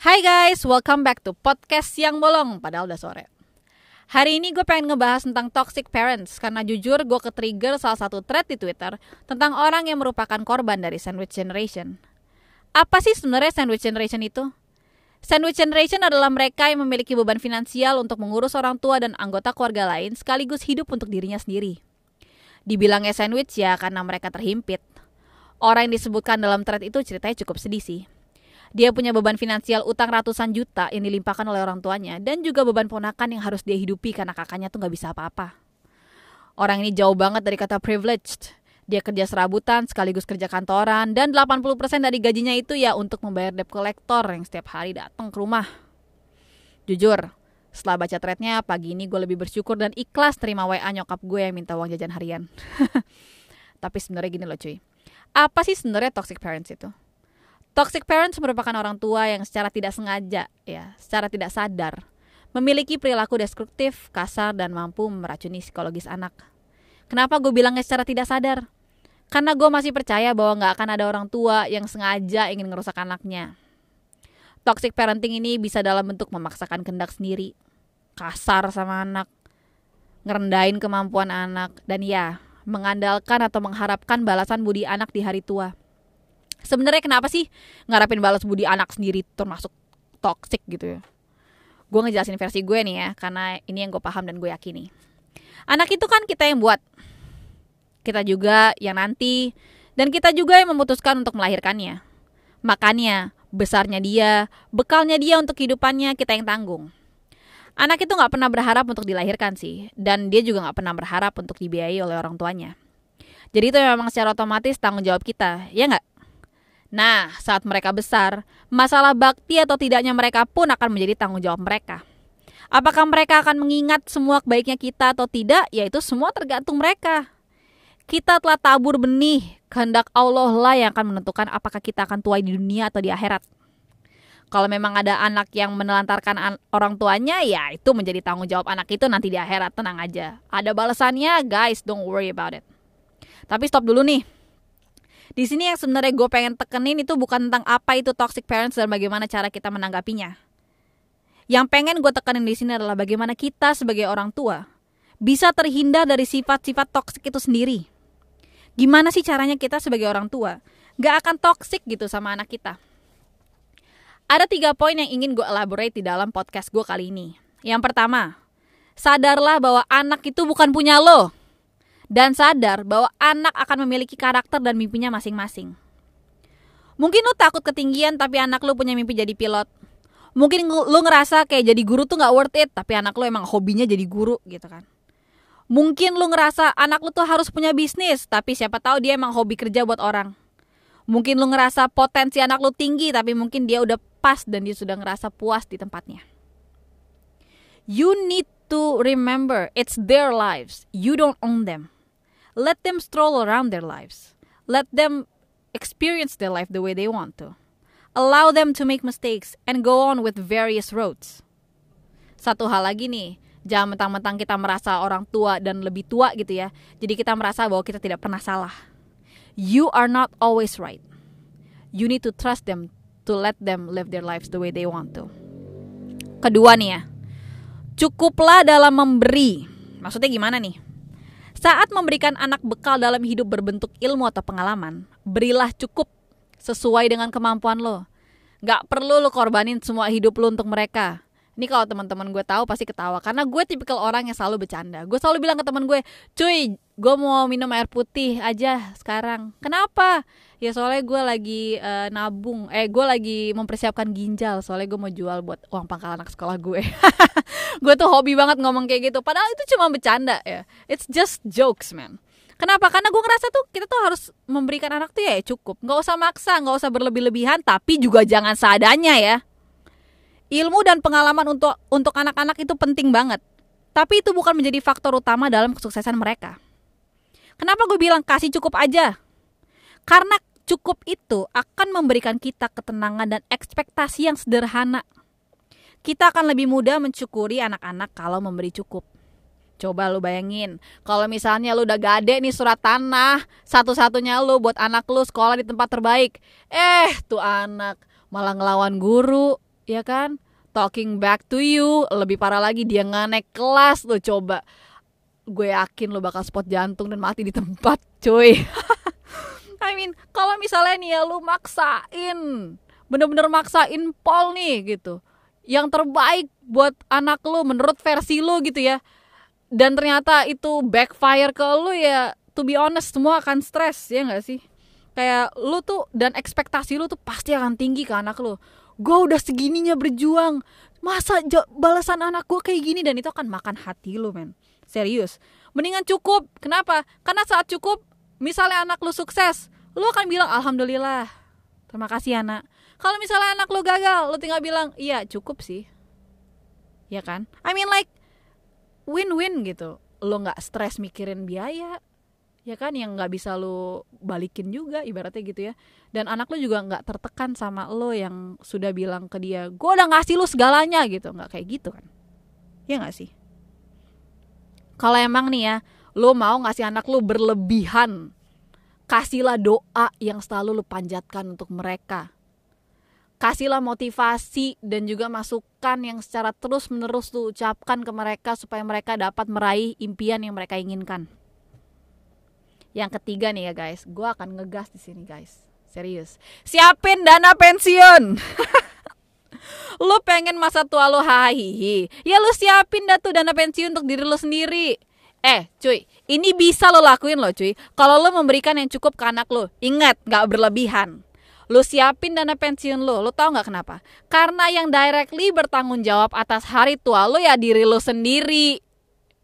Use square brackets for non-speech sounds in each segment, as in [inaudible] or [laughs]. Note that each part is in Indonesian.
Hai guys, welcome back to podcast yang bolong padahal udah sore. Hari ini gue pengen ngebahas tentang toxic parents karena jujur gue ke-trigger salah satu thread di Twitter tentang orang yang merupakan korban dari sandwich generation. Apa sih sebenarnya sandwich generation itu? Sandwich generation adalah mereka yang memiliki beban finansial untuk mengurus orang tua dan anggota keluarga lain sekaligus hidup untuk dirinya sendiri. Dibilangnya sandwich ya karena mereka terhimpit. Orang yang disebutkan dalam thread itu ceritanya cukup sedih sih. Dia punya beban finansial utang ratusan juta yang dilimpahkan oleh orang tuanya dan juga beban ponakan yang harus dia hidupi karena kakaknya tuh gak bisa apa-apa. Orang ini jauh banget dari kata privileged. Dia kerja serabutan sekaligus kerja kantoran dan 80% dari gajinya itu ya untuk membayar debt collector yang setiap hari datang ke rumah. Jujur, setelah baca threadnya pagi ini gue lebih bersyukur dan ikhlas terima WA nyokap gue yang minta uang jajan harian. [laughs] Tapi sebenarnya gini loh cuy apa sih sebenarnya toxic parents itu? Toxic parents merupakan orang tua yang secara tidak sengaja, ya, secara tidak sadar, memiliki perilaku destruktif, kasar, dan mampu meracuni psikologis anak. Kenapa gue bilangnya secara tidak sadar? Karena gue masih percaya bahwa nggak akan ada orang tua yang sengaja ingin ngerusak anaknya. Toxic parenting ini bisa dalam bentuk memaksakan kendak sendiri, kasar sama anak, ngerendahin kemampuan anak, dan ya, mengandalkan atau mengharapkan balasan budi anak di hari tua. Sebenarnya kenapa sih ngarapin balas budi anak sendiri termasuk toxic gitu ya? Gue ngejelasin versi gue nih ya, karena ini yang gue paham dan gue yakini. Anak itu kan kita yang buat, kita juga yang nanti, dan kita juga yang memutuskan untuk melahirkannya. Makanya, besarnya dia, bekalnya dia untuk kehidupannya kita yang tanggung anak itu nggak pernah berharap untuk dilahirkan sih dan dia juga nggak pernah berharap untuk dibiayai oleh orang tuanya jadi itu memang secara otomatis tanggung jawab kita ya nggak nah saat mereka besar masalah bakti atau tidaknya mereka pun akan menjadi tanggung jawab mereka apakah mereka akan mengingat semua kebaiknya kita atau tidak yaitu semua tergantung mereka kita telah tabur benih kehendak Allah lah yang akan menentukan apakah kita akan tuai di dunia atau di akhirat kalau memang ada anak yang menelantarkan orang tuanya, ya itu menjadi tanggung jawab anak itu nanti di akhirat. Tenang aja. Ada balasannya, guys. Don't worry about it. Tapi stop dulu nih. Di sini yang sebenarnya gue pengen tekenin itu bukan tentang apa itu toxic parents dan bagaimana cara kita menanggapinya. Yang pengen gue tekenin di sini adalah bagaimana kita sebagai orang tua bisa terhindar dari sifat-sifat toxic itu sendiri. Gimana sih caranya kita sebagai orang tua gak akan toxic gitu sama anak kita? Ada tiga poin yang ingin gue elaborate di dalam podcast gue kali ini. Yang pertama, sadarlah bahwa anak itu bukan punya lo. Dan sadar bahwa anak akan memiliki karakter dan mimpinya masing-masing. Mungkin lo takut ketinggian tapi anak lo punya mimpi jadi pilot. Mungkin lo ngerasa kayak jadi guru tuh gak worth it tapi anak lo emang hobinya jadi guru gitu kan. Mungkin lo ngerasa anak lo tuh harus punya bisnis tapi siapa tahu dia emang hobi kerja buat orang. Mungkin lo ngerasa potensi anak lo tinggi tapi mungkin dia udah pas dan dia sudah ngerasa puas di tempatnya. You need to remember it's their lives. You don't own them. Let them stroll around their lives. Let them experience their life the way they want to. Allow them to make mistakes and go on with various roads. Satu hal lagi nih, jangan mentang-mentang kita merasa orang tua dan lebih tua gitu ya. Jadi kita merasa bahwa kita tidak pernah salah. You are not always right. You need to trust them to let them live their lives the way they want to. Kedua nih ya, cukuplah dalam memberi. Maksudnya gimana nih? Saat memberikan anak bekal dalam hidup berbentuk ilmu atau pengalaman, berilah cukup sesuai dengan kemampuan lo. Gak perlu lo korbanin semua hidup lo untuk mereka. Ini kalau teman-teman gue tahu pasti ketawa karena gue tipikal orang yang selalu bercanda. Gue selalu bilang ke teman gue, cuy, gue mau minum air putih aja sekarang. Kenapa? Ya soalnya gue lagi uh, nabung, eh gue lagi mempersiapkan ginjal. Soalnya gue mau jual buat uang pangkal anak sekolah gue. [laughs] gue tuh hobi banget ngomong kayak gitu. Padahal itu cuma bercanda ya. It's just jokes man. Kenapa? Karena gue ngerasa tuh kita tuh harus memberikan anak tuh ya, ya cukup. Gak usah maksa, gak usah berlebih-lebihan, tapi juga jangan seadanya ya ilmu dan pengalaman untuk untuk anak-anak itu penting banget. Tapi itu bukan menjadi faktor utama dalam kesuksesan mereka. Kenapa gue bilang kasih cukup aja? Karena cukup itu akan memberikan kita ketenangan dan ekspektasi yang sederhana. Kita akan lebih mudah mencukuri anak-anak kalau memberi cukup. Coba lu bayangin, kalau misalnya lu udah gade nih surat tanah, satu-satunya lu buat anak lu sekolah di tempat terbaik. Eh, tuh anak malah ngelawan guru, ya kan? Talking back to you lebih parah lagi dia nggak naik kelas lo coba. Gue yakin lo bakal spot jantung dan mati di tempat cuy. [laughs] I mean kalau misalnya nih ya lu maksain bener-bener maksain pol nih gitu. Yang terbaik buat anak lu menurut versi lu gitu ya. Dan ternyata itu backfire ke lu ya to be honest semua akan stres ya gak sih? Kayak lu tuh dan ekspektasi lu tuh pasti akan tinggi ke anak lu gue udah segininya berjuang. Masa balasan anak gue kayak gini? Dan itu akan makan hati lu men. Serius. Mendingan cukup. Kenapa? Karena saat cukup misalnya anak lu sukses lu akan bilang alhamdulillah. Terima kasih anak kalau misalnya anak lu gagal lu tinggal bilang iya cukup sih. Ya kan? I mean like win-win gitu. Lo nggak stres mikirin biaya ya kan yang nggak bisa lo balikin juga ibaratnya gitu ya. Dan anak lo juga nggak tertekan sama lo yang sudah bilang ke dia gue udah ngasih lo segalanya gitu. Nggak kayak gitu kan. Ya nggak sih? Kalau emang nih ya lo mau ngasih anak lo berlebihan kasihlah doa yang selalu lo panjatkan untuk mereka. Kasihlah motivasi dan juga masukan yang secara terus menerus lo ucapkan ke mereka supaya mereka dapat meraih impian yang mereka inginkan yang ketiga nih ya guys, gue akan ngegas di sini guys. Serius. Siapin dana pensiun. [laughs] lu pengen masa tua lu hahihi. Ya lu siapin dah tuh dana pensiun untuk diri lu sendiri. Eh, cuy, ini bisa lo lakuin lo, cuy. Kalau lo memberikan yang cukup ke anak lo, ingat, nggak berlebihan. Lo siapin dana pensiun lo, lo tau nggak kenapa? Karena yang directly bertanggung jawab atas hari tua lo ya diri lo sendiri,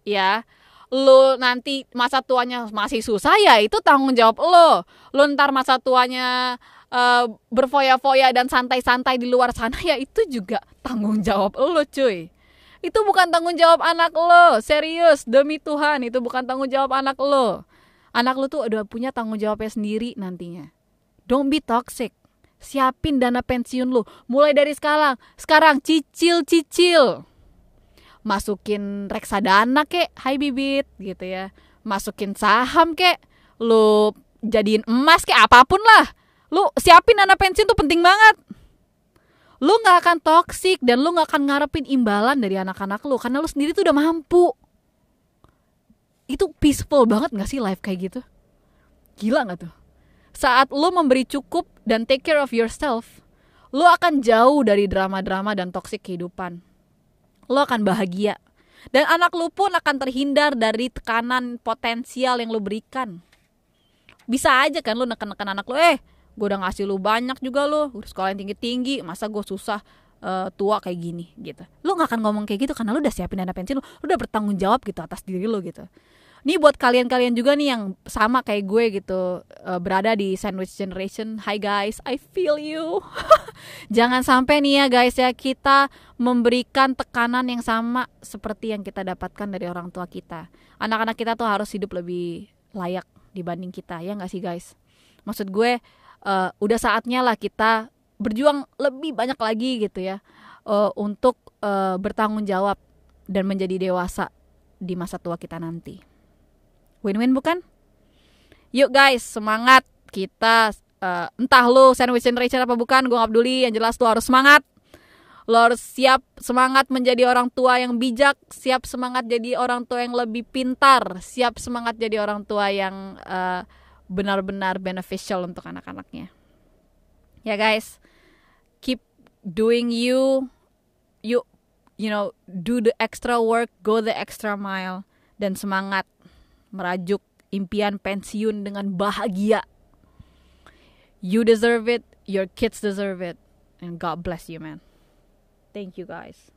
ya lu nanti masa tuanya masih susah ya itu tanggung jawab lo. Lu ntar masa tuanya uh, berfoya-foya dan santai-santai di luar sana ya itu juga tanggung jawab lo cuy. Itu bukan tanggung jawab anak lo serius demi Tuhan itu bukan tanggung jawab anak lo. Anak lo tuh udah punya tanggung jawabnya sendiri nantinya. Don't be toxic. Siapin dana pensiun lo. Mulai dari sekarang. Sekarang cicil cicil masukin reksadana kek hai bibit gitu ya. Masukin saham kek lu jadiin emas kek apa pun lah. Lu siapin dana pensiun tuh penting banget. Lu nggak akan toksik dan lu nggak akan ngarepin imbalan dari anak-anak lu karena lu sendiri tuh udah mampu. Itu peaceful banget gak sih life kayak gitu? Gila gak tuh? Saat lu memberi cukup dan take care of yourself lu akan jauh dari drama-drama dan toksik kehidupan lo akan bahagia. Dan anak lu pun akan terhindar dari tekanan potensial yang lo berikan. Bisa aja kan lo neken-neken anak lo eh gue udah ngasih lu banyak juga lo udah sekolah yang tinggi-tinggi masa gue susah uh, tua kayak gini gitu. Lo nggak akan ngomong kayak gitu karena lo udah siapin dana pensiun lo udah bertanggung jawab gitu atas diri lo gitu ini buat kalian-kalian juga nih yang sama kayak gue gitu uh, berada di sandwich generation. Hi guys, I feel you. [laughs] Jangan sampai nih ya guys ya kita memberikan tekanan yang sama seperti yang kita dapatkan dari orang tua kita. Anak-anak kita tuh harus hidup lebih layak dibanding kita ya nggak sih guys? Maksud gue uh, udah saatnya lah kita berjuang lebih banyak lagi gitu ya uh, untuk uh, bertanggung jawab dan menjadi dewasa di masa tua kita nanti. Win-win bukan? Yuk guys, semangat kita uh, entah lu sandwich generation apa bukan, gue gak peduli. Yang jelas lu harus semangat. Lo harus siap semangat menjadi orang tua yang bijak, siap semangat jadi orang tua yang lebih pintar, siap semangat jadi orang tua yang uh, benar-benar beneficial untuk anak-anaknya. Ya guys, keep doing you, you, you know, do the extra work, go the extra mile, dan semangat merajuk impian pensiun dengan bahagia. You deserve it, your kids deserve it, and God bless you, man. Thank you, guys.